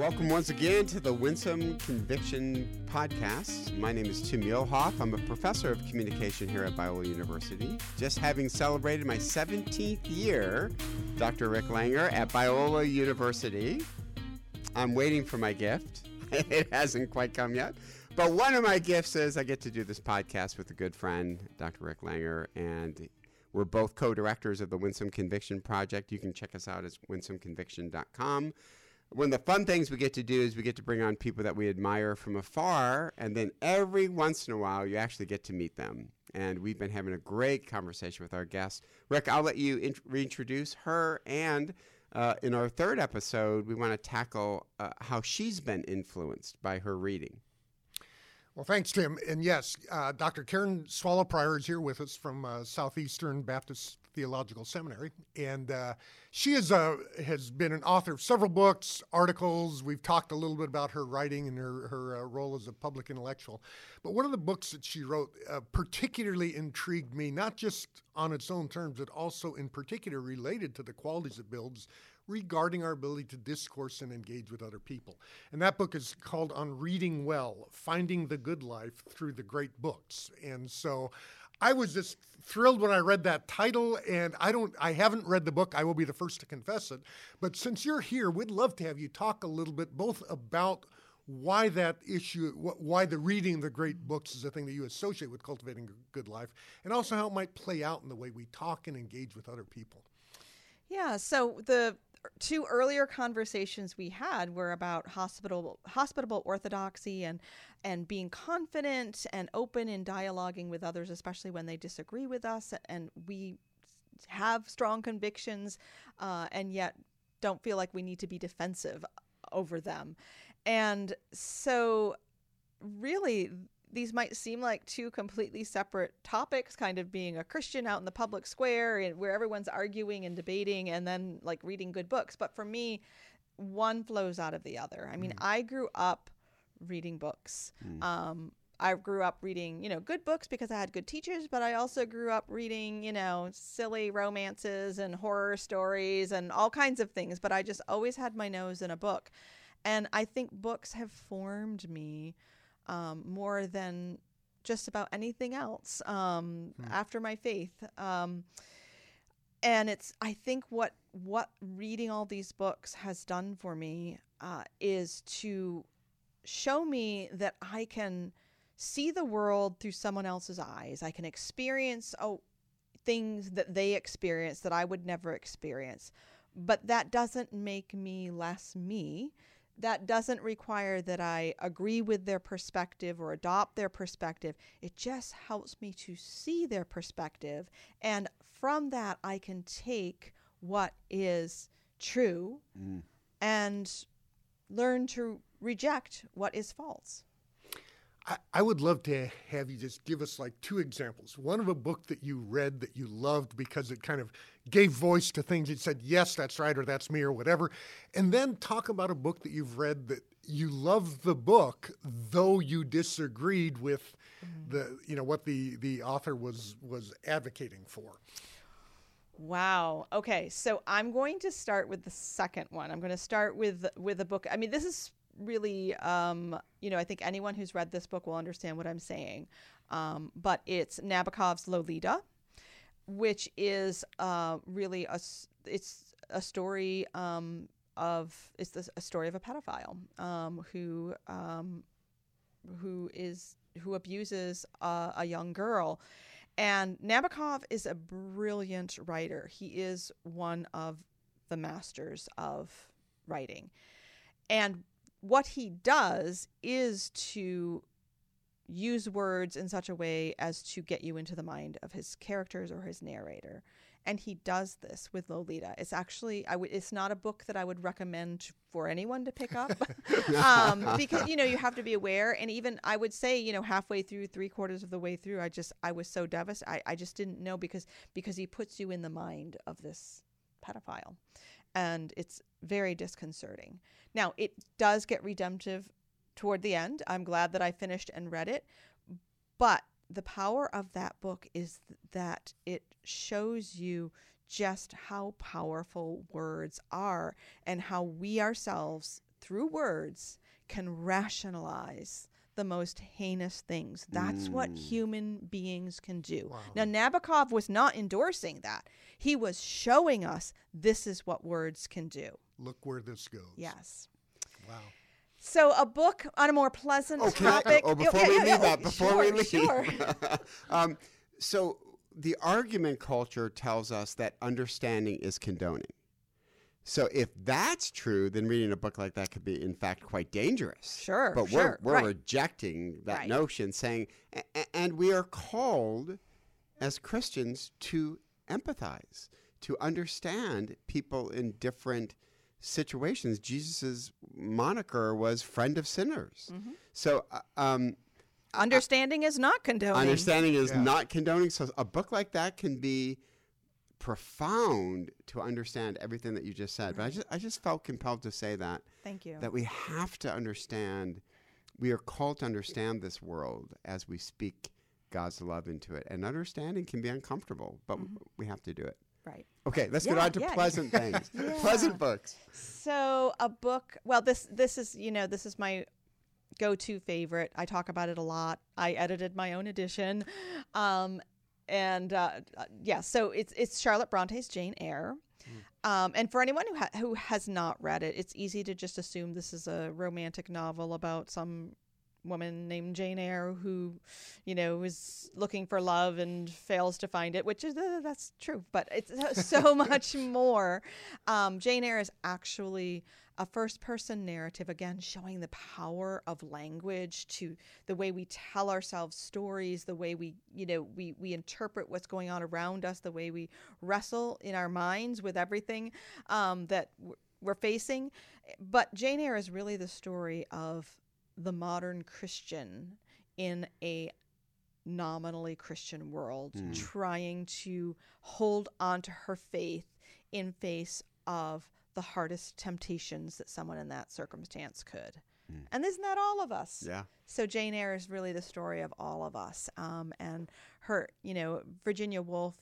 Welcome once again to the Winsome Conviction Podcast. My name is Tim Muehlhoff. I'm a professor of communication here at Biola University. Just having celebrated my 17th year, Dr. Rick Langer at Biola University. I'm waiting for my gift. it hasn't quite come yet. But one of my gifts is I get to do this podcast with a good friend, Dr. Rick Langer, and we're both co-directors of the Winsome Conviction Project. You can check us out at winsomeconviction.com one of the fun things we get to do is we get to bring on people that we admire from afar, and then every once in a while you actually get to meet them. And we've been having a great conversation with our guest. Rick, I'll let you int- reintroduce her. And uh, in our third episode, we want to tackle uh, how she's been influenced by her reading. Well, thanks, Tim. And yes, uh, Dr. Karen Swallow Prior is here with us from uh, Southeastern Baptist Theological Seminary, and uh, she is a, has been an author of several books, articles. We've talked a little bit about her writing and her her uh, role as a public intellectual. But one of the books that she wrote uh, particularly intrigued me, not just on its own terms, but also in particular related to the qualities it builds regarding our ability to discourse and engage with other people. And that book is called On Reading Well Finding the Good Life Through the Great Books. And so I was just thrilled when I read that title, and I don't, I haven't read the book. I will be the first to confess it. But since you're here, we'd love to have you talk a little bit both about why that issue, why the reading of the great books is a thing that you associate with cultivating a good life, and also how it might play out in the way we talk and engage with other people. Yeah. So the two earlier conversations we had were about hospitable hospitable orthodoxy and and being confident and open in dialoguing with others especially when they disagree with us. And we have strong convictions uh, and yet don't feel like we need to be defensive over them. And so really these might seem like two completely separate topics, kind of being a Christian out in the public square and where everyone's arguing and debating and then like reading good books. But for me, one flows out of the other. I mean, mm. I grew up reading books. Mm. Um, I grew up reading, you know, good books because I had good teachers, but I also grew up reading, you know, silly romances and horror stories and all kinds of things. But I just always had my nose in a book. And I think books have formed me um, more than just about anything else um, hmm. after my faith. Um, and it's I think what what reading all these books has done for me uh, is to show me that I can see the world through someone else's eyes. I can experience oh things that they experience that I would never experience. But that doesn't make me less me that doesn't require that I agree with their perspective or adopt their perspective. It just helps me to see their perspective. And from that, I can take what is true mm. and learn to reject what is false. I, I would love to have you just give us like two examples. One of a book that you read that you loved because it kind of gave voice to things you said, yes, that's right, or that's me, or whatever. And then talk about a book that you've read that you love the book, though you disagreed with mm-hmm. the, you know, what the, the author was was advocating for. Wow. Okay, so I'm going to start with the second one. I'm going to start with with a book. I mean, this is really, um, you know, I think anyone who's read this book will understand what I'm saying. Um, but it's Nabokov's Lolita, which is uh, really a it's a story um, of it's this, a story of a pedophile um, who um, who is who abuses a, a young girl. And Nabokov is a brilliant writer. He is one of the masters of writing. And what he does is to use words in such a way as to get you into the mind of his characters or his narrator and he does this with Lolita. It's actually I w- it's not a book that I would recommend for anyone to pick up um, because you know you have to be aware. And even I would say you know halfway through, three quarters of the way through, I just I was so devastated. I, I just didn't know because because he puts you in the mind of this pedophile, and it's very disconcerting. Now, it does get redemptive toward the end. I'm glad that I finished and read it. But the power of that book is that it shows you just how powerful words are and how we ourselves through words can rationalize the most heinous things. That's what mm. human beings can do. Now, Nabokov was not endorsing that. He was showing us this is what words can do. Look where this goes. Yes. Wow. So, a book on a more pleasant Oh, I- topic. oh, before yeah, we yeah, leave oh, that, before we leave. Sure. um, so the argument culture tells us that understanding is condoning. So if that's true, then reading a book like that could be, in fact, quite dangerous. Sure, But sure, we're we're right. rejecting that Right. notion, saying, and we are called as Christians to empathize, to understand people in different situations. Jesus's moniker was friend of sinners. Mm-hmm. So uh, um, Understanding is not condoning. understanding is Yeah. not condoning. So a book like that can be profound to understand everything that you just said. But I just I just felt compelled to say that Thank you. that we have to understand we are called to understand this world as we speak God's love into it. And understanding can be uncomfortable, but we have to do it. Right. Okay, let's get on to yeah, yeah. pleasant things. Pleasant books. So a book. Well, this this is you know this is my go-to favorite. I talk about it a lot. I edited my own edition, um, and uh, uh, yeah. So it's it's Charlotte Bronte's Jane Eyre. Um, and for anyone who ha- who has not read it, it's easy to just assume this is a romantic novel about some woman named Jane Eyre who, you know, is looking for love and fails to find it, which is uh, that's true, but it's so much more. Um, Jane Eyre is actually a first person narrative, again, showing the power of language to the way we tell ourselves stories, the way we, you know, we, we interpret what's going on around us, the way we wrestle in our minds with everything um, that we're facing. But Jane Eyre is really the story of the modern Christian in a nominally Christian world, trying to hold on to her faith in face of the hardest temptations that someone in that circumstance could. And isn't that all of us? Yeah. So Jane Eyre is really the story of all of us. Um, and her, you know, Virginia Woolf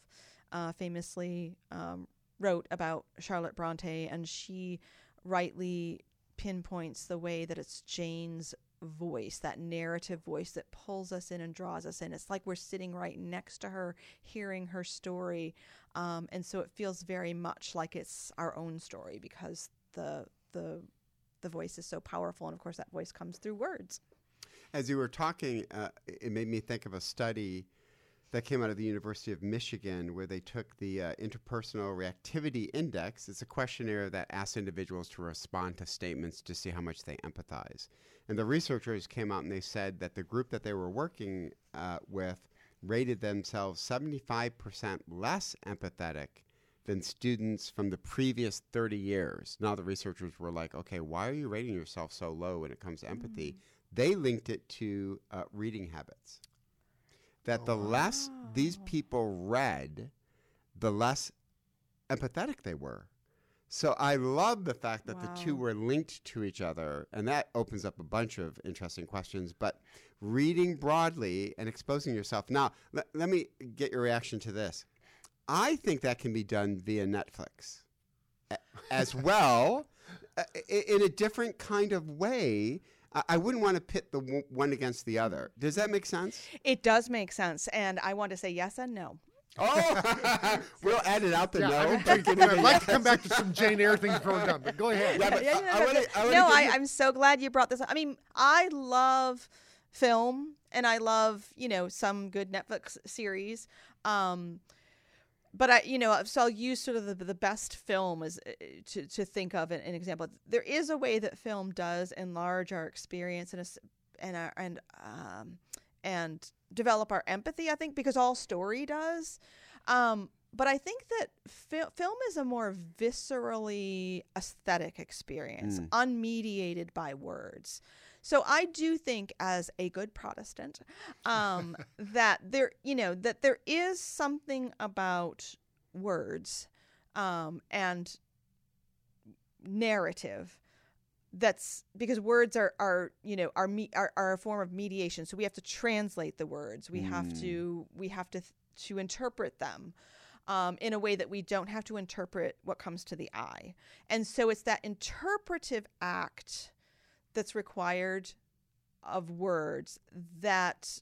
uh, famously um, wrote about Charlotte Bronte, and she rightly pinpoints the way that it's Jane's voice, that narrative voice that pulls us in and draws us in. It's like we're sitting right next to her, hearing her story. Um, and so it feels very much like it's our own story because the the the voice is so powerful, and of course that voice comes through words. As you were talking, uh, it made me think of a study that came out of the University of Michigan where they took the uh, Interpersonal Reactivity Index. It's a questionnaire that asks individuals to respond to statements to see how much they empathize. And the researchers came out and they said that the group that they were working uh, with rated themselves 75% less empathetic than students from the previous 30 years. Now the researchers were like, okay, why are you rating yourself so low when it comes to empathy? They linked it to uh, reading habits. That the less these oh. people read, the less empathetic they were. So I love the fact that the two were linked to each other, and that opens up a bunch of interesting questions. But reading broadly and exposing yourself. Now, le- let me get your reaction to this. I think that can be done via Netflix as well, in a different kind of way. I- I wouldn't want to pit the one against the other. Does that make sense? It does make sense, and I want to say yes and no. Oh, we'll edit out the Yeah, no. I've been but give thinking, me I'd the like to come back to some Jane Eyre things before we're but go ahead. Yeah, but Yeah, I- I no, wanna- no, I no I, I'm so glad you brought this up. I mean, I love film and I love, you know, some good Netflix series. Um, but I, you know, so I'll use sort of the, the best film as uh, to, to think of an, an example. There is a way that film does enlarge our experience and and our, and um, and develop our empathy. I think because all story does. Um, but I think that fil- film is a more viscerally aesthetic experience, unmediated by words. So I do think, as a good Protestant, um, that there, you know, that there is something about words um, and narrative that's because words are are you know are, me, are are a form of mediation. So we have to translate the words. We have to we have to to interpret them um, in a way that we don't have to interpret what comes to the eye. And so it's that interpretive act that's required of words that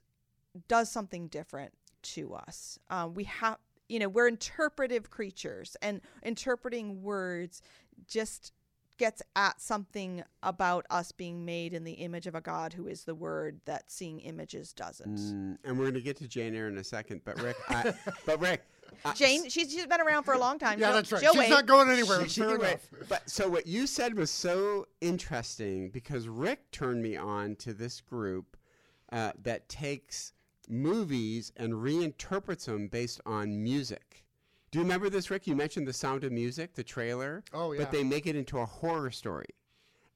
does something different to us. Um, we have, you know, we're interpretive creatures, and interpreting words just gets at something about us being made in the image of a God who is the Word that seeing images doesn't. Mm, and we're going to get to Jane Eyre in a second, but Rick, I, but Rick, Jane, she's, she's been around for a long time. Yeah, She'll- that's right. she'll She's wait. not going anywhere. She- she Fair can wait. enough. But so what you said was so interesting because Rick turned me on to this group uh, that takes movies and reinterprets them based on music. Do you remember this, Rick? You mentioned The Sound of Music, the trailer. Oh, yeah. But they make it into a horror story.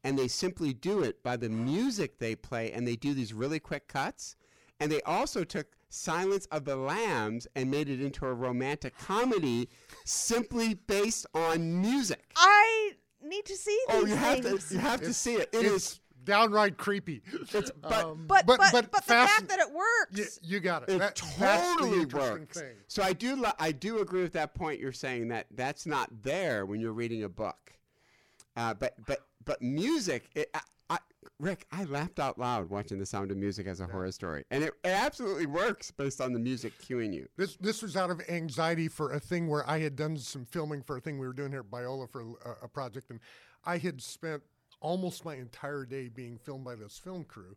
And they simply do it by the music they play, and they do these really quick cuts. And they also took Silence of the Lambs and made it into a romantic comedy simply based on music. I need to see these Oh, you have to things. you have to see it. It it's is downright creepy. it's but Um, but, but, but, the fact that it works. you, you got it. it That- that's the totally interesting works. thing. So I do li- I do agree with that point you're saying that that's not there when you're reading a book. Uh, but but but music it, I, I, Rick, I laughed out loud watching The Sound of Music as a horror story, and it, it absolutely works based on the music cueing you. This this was out of anxiety for a thing where I had done some filming for a thing we were doing here at Biola for a, a project, and I had spent almost my entire day being filmed by this film crew.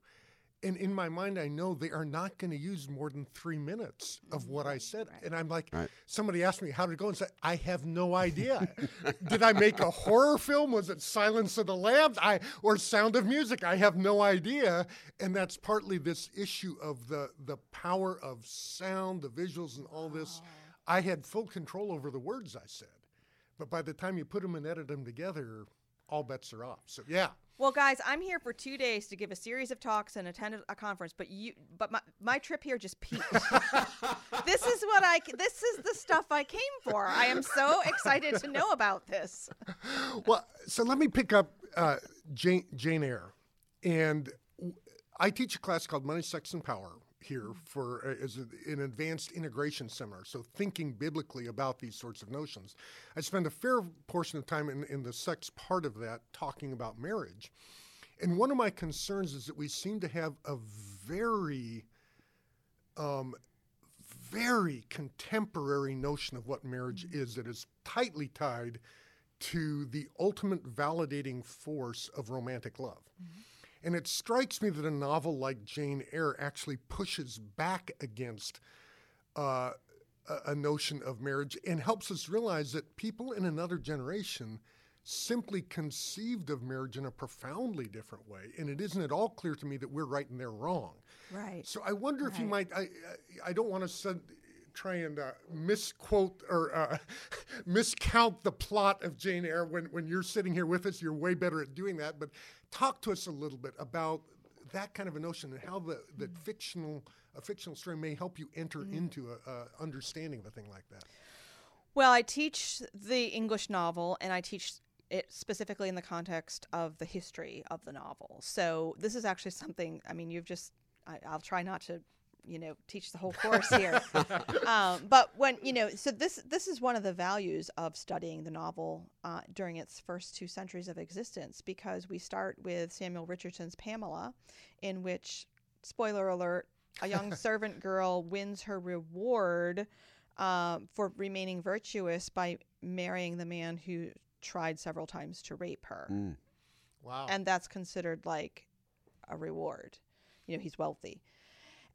And in my mind, I know they are not going to use more than three minutes of mm-hmm. what I said. And I'm like, Right. somebody asked me, how did it go? And said, I have no idea. did I make a horror film? Was it Silence of the Lambs? I, or Sound of Music? I have no idea. And that's partly this issue of the, the power of sound, the visuals, and all this. Oh. I had full control over the words I said. But by the time you put them and edit them together, all bets are off. So, yeah. Well, guys, I'm here for two days to give a series of talks and attend a- conference. But you, but my, my trip here just peaked. this is what I. This is the stuff I came for. I am so excited to know about this. well, so let me pick up uh, Jane, Jane Eyre, and I teach a class called Money, Sex, and Power here for as an advanced integration seminar. So thinking biblically about these sorts of notions. I spend a fair portion of time in, in the sex part of that talking about marriage, and one of my concerns is that we seem to have a very um, very contemporary notion of what marriage is that is tightly tied to the ultimate validating force of romantic love. And it strikes me that a novel like Jane Eyre actually pushes back against uh, a, a notion of marriage and helps us realize that people in another generation simply conceived of marriage in a profoundly different way. And it isn't at all clear to me that we're right and they're wrong. Right. So I wonder if you might. I I, I don't want to send, try and uh, misquote or uh, miscount the plot of Jane Eyre when when you're sitting here with us. You're way better at doing that. But talk to us a little bit about that kind of a notion and how the the fictional a fictional story may help you enter into a, a understanding of a thing like that. Well, I teach the English novel, and I teach it specifically in the context of the history of the novel. So this is actually something. I mean, you've just. I, I'll try not to, you know, teach the whole course here. um, but when you know, so this this is one of the values of studying the novel uh, during its first two centuries of existence, because we start with Samuel Richardson's Pamela, in which, spoiler alert, a young servant girl wins her reward um, for remaining virtuous by marrying the man who tried several times to rape her. Mm. Wow. And that's considered like a reward. You know, he's wealthy.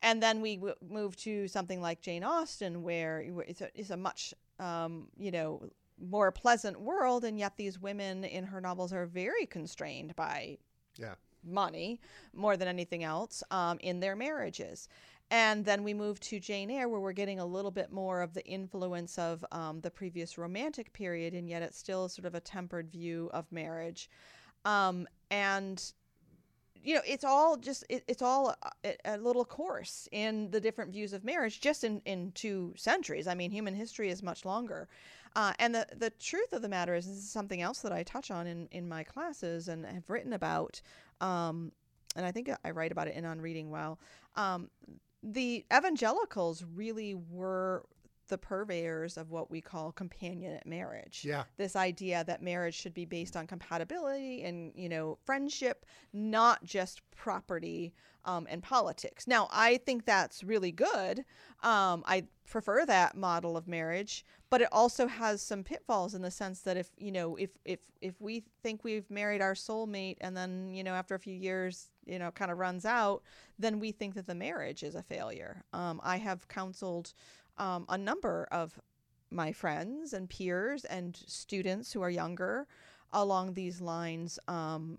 And then we w- move to something like Jane Austen, where it's a, it's a much, um, you know, more pleasant world, and yet these women in her novels are very constrained by yeah. money more than anything else um, in their marriages. And then we move to Jane Eyre, where we're getting a little bit more of the influence of um, the previous romantic period, and yet it's still sort of a tempered view of marriage. Um, and you know, it's all just it, it's all a, a little course in the different views of marriage, just in in two centuries. I mean, human history is much longer. Uh, and the the truth of the matter is, this is something else that I touch on in in my classes and have written about. Um, and I think I write about it in On Reading Well. Um, the evangelicals really were the purveyors of what we call companionate marriage. Yeah. This idea that marriage should be based on compatibility and, you know, friendship, not just property um, and politics. Now, I think that's really good. Um, I prefer that model of marriage, but it also has some pitfalls in the sense that if, you know, if if if we think we've married our soulmate and then, you know, after a few years, you know, kind of runs out, then we think that the marriage is a failure. Um, I have counseled um, a number of my friends and peers and students who are younger along these lines um,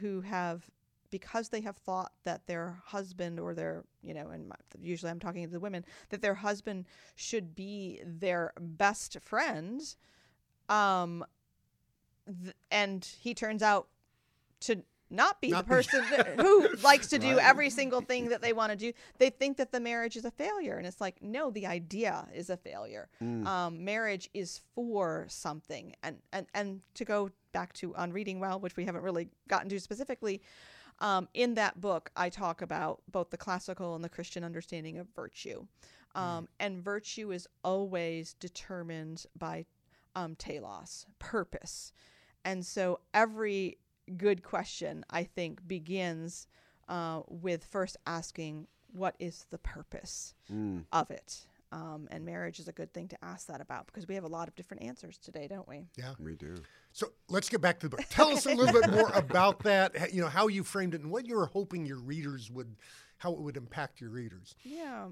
who have because they have thought that their husband or their you know and usually i'm talking to the women that their husband should be their best friend um th- and he turns out to not be Not the be- person that- who likes to do Right. every single thing that they want to do they think that the marriage is a failure and it's like no the idea is a failure Mm. um, marriage is for something and, and and to go back to on reading well which we haven't really gotten to specifically um, in that book i talk about both the classical and the christian understanding of virtue um, and virtue is always determined by um, telos purpose and so every good question i think begins uh, with first asking what is the purpose Mm. of it. Um, and marriage is a good thing to ask that about because we have a lot of different answers today, don't we? Yeah. We do. So let's get back to the book. Tell us a little bit more about that. You know how you framed it and what you were hoping your readers would, how it would impact your readers. Yeah.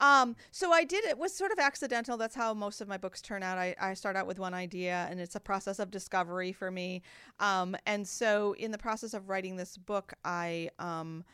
Um, so I did it was sort of accidental. That's how most of my books turn out. I, I start out with one idea and it's a process of discovery for me. Um, and so in the process of writing this book, I um,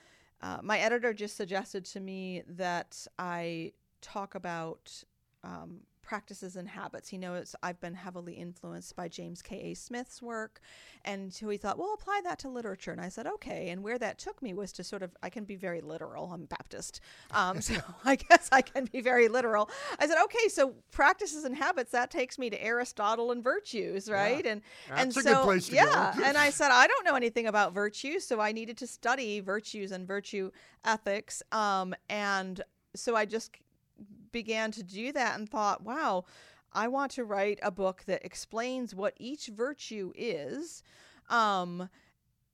uh, my editor just suggested to me that I talk about um, practices and habits. He knows I've been heavily influenced by James K. A. Smith's work, and so he thought, well, apply that to literature. And I said, okay. And where that took me was to sort of, I can be very literal. I'm Baptist, um, so I guess I can be very literal. I said, okay, so practices and habits that takes me to Aristotle and virtues, right? And and That's a so good place to go. yeah, and I said I don't know anything about virtue, so I needed to study virtues and virtue ethics. Um, and so I just began to do that and thought, wow, I want to write a book that explains what each virtue is, um,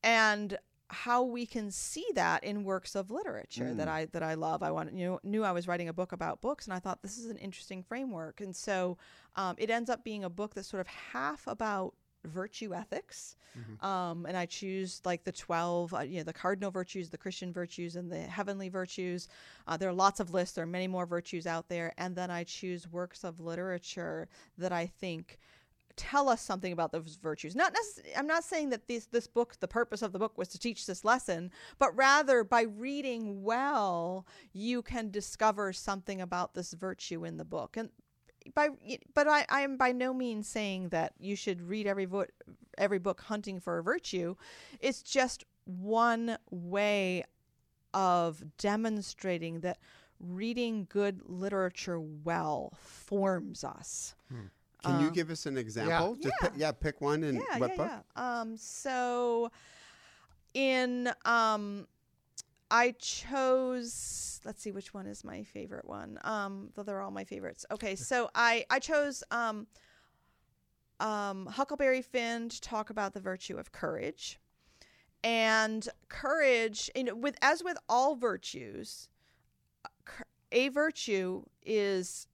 and how we can see that in works of literature that I that I love. I want you know, knew I was writing a book about books, and I thought this is an interesting framework. And so um, it ends up being a book that's sort of half about virtue ethics. Um, and i choose like the 12 uh, you know the cardinal virtues the christian virtues and the heavenly virtues. Uh, there are lots of lists. There are many more virtues out there. And then i choose works of literature that i think tell us something about those virtues. Not necessarily i'm not saying that this this book the purpose of the book was to teach this lesson but rather by reading well you can discover something about this virtue in the book. And by but I, I am by no means saying that you should read every book every book hunting for a virtue. It's just one way of demonstrating that reading good literature well forms us. Can you Um, give us an example? Just Yeah. pick, yeah, pick one and yeah, what yeah, book? yeah. Um, so in um, I chose. Let's see which one is my favorite one. Um, though they're all my favorites. Okay, so I I chose um, um, Huckleberry Finn to talk about the virtue of courage, and courage. You know, with as with all virtues, a virtue is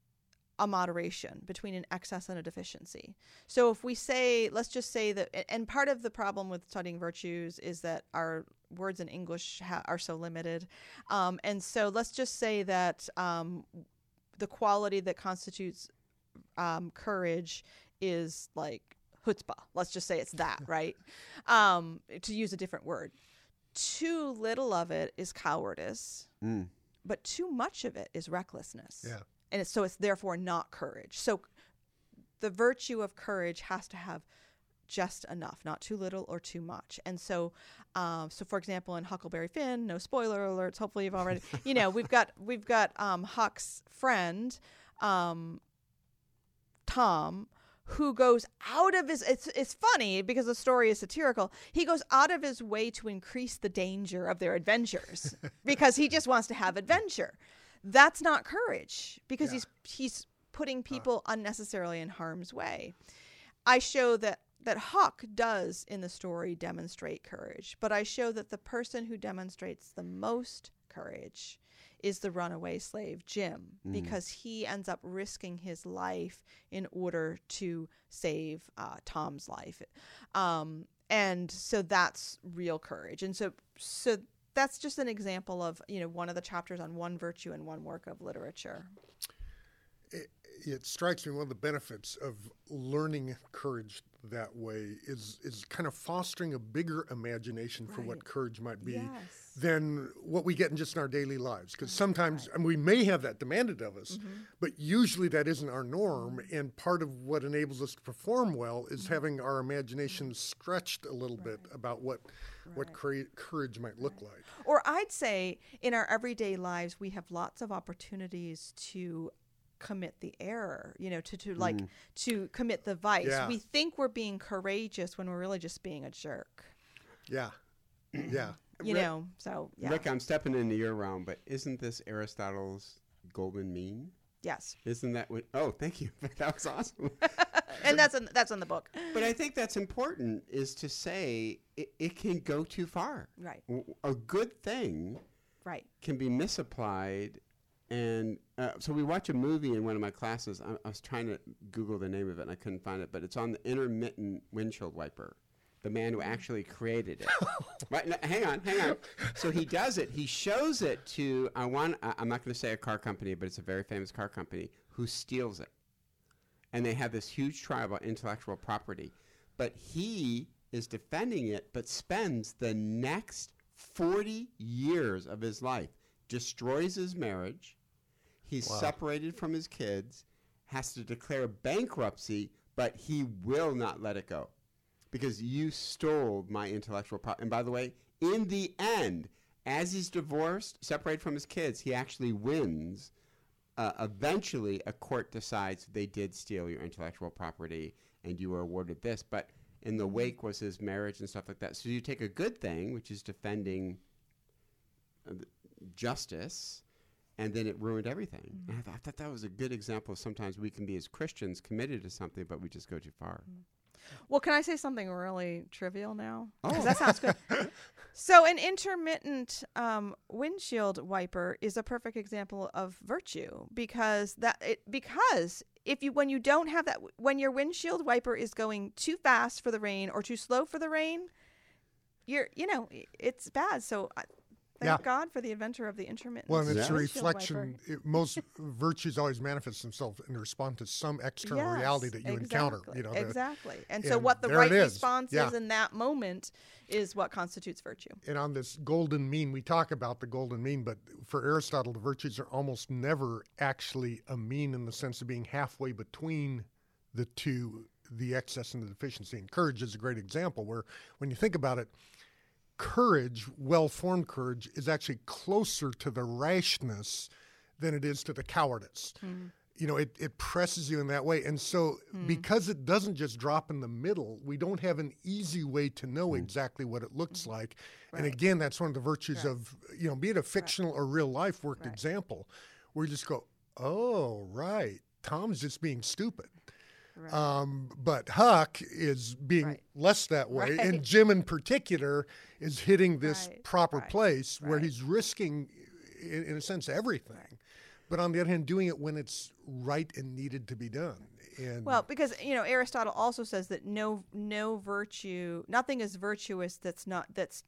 a moderation between an excess and a deficiency. So if we say, let's just say that, and part of the problem with studying virtues is that our words in English ha- are so limited. Um, and so let's just say that um, the quality that constitutes um, courage is like chutzpah. Let's just say it's that, right? Um, to use a different word. Too little of it is cowardice, Mm. but too much of it is recklessness Yeah. and it's, so it's therefore not courage. So the virtue of courage has to have just enough, not too little or too much. And so, um, so for example, in Huckleberry Finn, no spoiler alerts. Hopefully, you've already, you know, we've got we've got um, Huck's friend, um, Tom. Who goes out of his? It's it's funny because the story is satirical. He goes out of his way to increase the danger of their adventures because he just wants to have adventure. That's not courage because Yeah. he's he's putting people unnecessarily in harm's way. I show that that Huck does in the story demonstrate courage, but I show that the person who demonstrates the most courage is the runaway slave Jim because he ends up risking his life in order to save uh, Tom's life, um, and so that's real courage. And so so that's just an example of you know one of the chapters on one virtue and one work of literature. It, strikes me one of the benefits of learning courage that way is is kind of fostering a bigger imagination for what courage might be Yes. than what we get in just in our daily lives. Because sometimes and we may have that demanded of us Mm-hmm. but usually that isn't our norm and part of what enables us to perform well is Mm-hmm. having our imagination stretched a little bit about what what coura- courage might look like. Or I'd say in our everyday lives, we have lots of opportunities to commit the error, you know, to, to like mm. to commit the vice. Yeah. We think we're being courageous when we're really just being a jerk, yeah yeah you Rick- know? So, yeah. Rick, I'm stepping into your realm, but isn't this Aristotle's golden mean? yes. Isn't that what? Oh, thank you. that was awesome. And that's in, that's in the book. but I think that's important is to say it, it can go too far. Right. a good thing Right. can be misapplied. And uh, so we watch a movie in one of my classes. I, I was trying to Google the name of it and I couldn't find it, but it's on the intermittent windshield wiper. The man who actually created it. right? No, hang on, hang on. So he does it. He shows it to I want. I'm not going to say a car company, but it's a very famous car company who steals it, and they have this huge trial about intellectual property. But he is defending it, but spends the next 40 years of his life destroys his marriage. He's separated from his kids, has to declare bankruptcy, but he will not let it go because you stole my intellectual property. And by the way, in the end, as he's divorced, separated from his kids, he actually wins. Uh, eventually, a court decides they did steal your intellectual property and you were awarded this. But in the wake was his marriage and stuff like that. So you take a good thing, which is defending uh, justice, and then it ruined everything. Mm. And I, th- I thought that was a good example of sometimes we can be as Christians committed to something, but we just go too far. Mm. Well, can I say something really trivial now? Oh. That sounds good. so, an intermittent um, windshield wiper is a perfect example of virtue because that it because if you when you don't have that when your windshield wiper is going too fast for the rain or too slow for the rain, you're you know it's bad. So, I, thank Yeah. God for the inventor of the intermittent. Well, and it's a reflection. It, most virtues always manifest themselves in response to some external reality that you encounter. exactly, You know, the- exactly. And so, what the right is. response Yeah. is in that moment is what constitutes virtue. and on this golden mean, we talk about the golden mean, but for Aristotle, the virtues are almost never actually a mean in the sense of being halfway between the two, the excess and the deficiency. And courage is a great example where, when you think about it, courage, well formed courage, is actually closer to the rashness than it is to the cowardice. Hmm. You know, it, it presses you in that way. And so, hmm. because it doesn't just drop in the middle, we don't have an easy way to know hmm. exactly what it looks like. And again, that's one of the virtues of, you know, be it a fictional or real life worked example, where you just go, oh, right, Tom's just being stupid. Right. Um, but Huck is being Right. less that way, Right. and Jim in particular is hitting this proper place where he's risking, in, in a sense, everything. But on the other hand, doing it when it's right and needed to be done. And Well, because you know Aristotle also says that no no virtue, nothing is virtuous that's not that's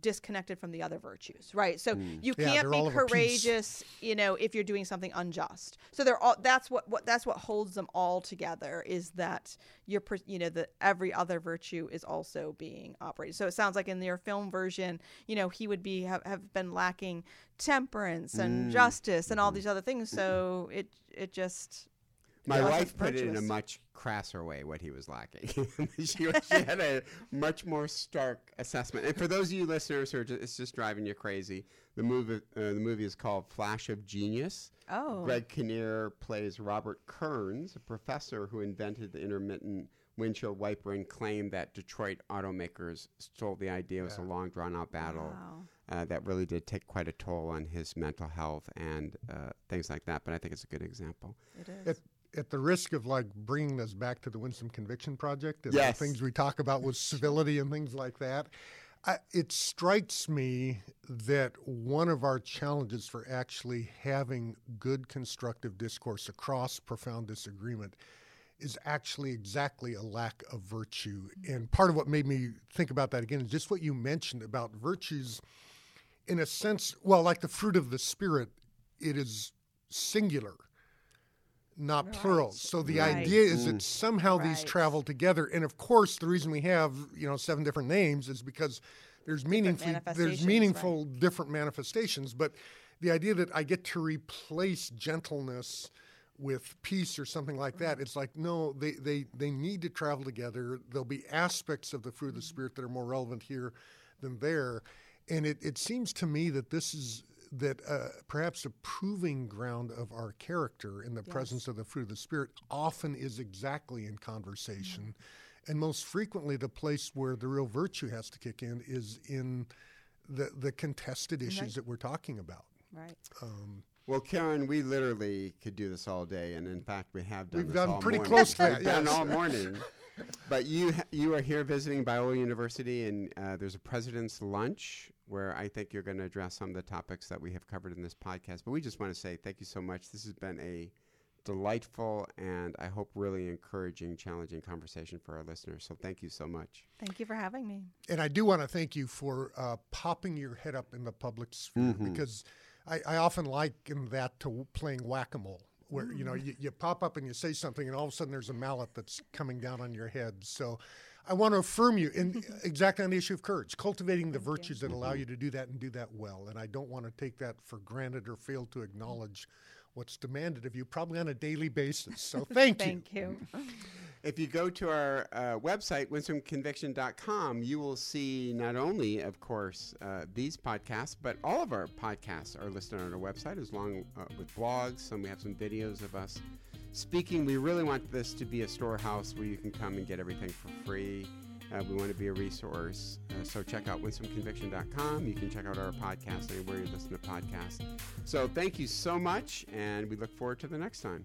disconnected from the other virtues, right? So mm. you Yeah, can't they're be all of a piece. courageous, you know, if you're doing something unjust. So they're all that's what, what that's what holds them all together is that you're you know that every other virtue is also being operated. So it sounds like in your film version, you know, he would be have, have been lacking temperance and mm. justice and all mm-hmm. these other things. So mm-hmm. it it just My Yeah, wife put it in a much crasser way what he was lacking. she, she had a much more stark assessment. And for those of you listeners who are just, it's just driving you crazy, the movie uh, the movie is called Flash of Genius. Oh. Greg Kinnear plays Robert Kearns, a professor who invented the intermittent windshield wiper and claimed that Detroit automakers stole the idea. It was a long, drawn out battle Wow. uh, that really did take quite a toll on his mental health and uh, things like that. But I think it's a good example. It is. it, at the risk of like bringing this back to the Winsome Conviction Project and Yes. the things we talk about with civility and things like that, I, it strikes me that one of our challenges for actually having good constructive discourse across profound disagreement is actually exactly a lack of virtue. And part of what made me think about that again is just what you mentioned about virtues in a sense, well, like the fruit of the Spirit, it is singular, not plural. Right. So the Right. idea is that mm. somehow these travel together. And of course, the reason we have you know seven different names is because there's meaningful there's manifestations, meaningful different manifestations. But the idea that I get to replace gentleness with peace or something like that, it's like no, they they they need to travel together. There'll be aspects of the fruit of the mm-hmm. spirit that are more relevant here than there. And it, it seems to me that this is that uh, perhaps a proving ground of our character in the presence of the fruit of the spirit often is exactly in conversation and most frequently the place where the real virtue has to kick in is in the the contested issues that we're talking about Right. Well, Karen, we literally could do this all day, and in fact, we have done We've this done all pretty morning. close to that, We've done all morning. But you you are here visiting Biola University, and uh, there's a president's lunch where I think you're going to address some of the topics that we have covered in this podcast. But we just want to say thank you so much. This has been a delightful and I hope really encouraging, challenging conversation for our listeners. So thank you so much. Thank you for having me. and I do want to thank you for uh, popping your head up in the public sphere because I, I often liken that to playing whack-a-mole where you know you, you pop up and you say something and all of a sudden there's a mallet that's coming down on your head so i want to affirm you in exactly on the issue of courage cultivating the virtues that allow you to do that and do that well and i don't want to take that for granted or fail to acknowledge what's demanded of you probably on a daily basis so thank, you. Thank you. If you go to our uh, website, winsomeconviction.com, you will see not only, of course, uh, these podcasts, but all of our podcasts are listed on our website, as long uh, with blogs. Some we have some videos of us speaking. We really want this to be a storehouse where you can come and get everything for free. Uh, we want to be a resource. Uh, so check out winsomeconviction.com. You can check out our podcast anywhere you listen to podcasts. So thank you so much, and we look forward to the next time.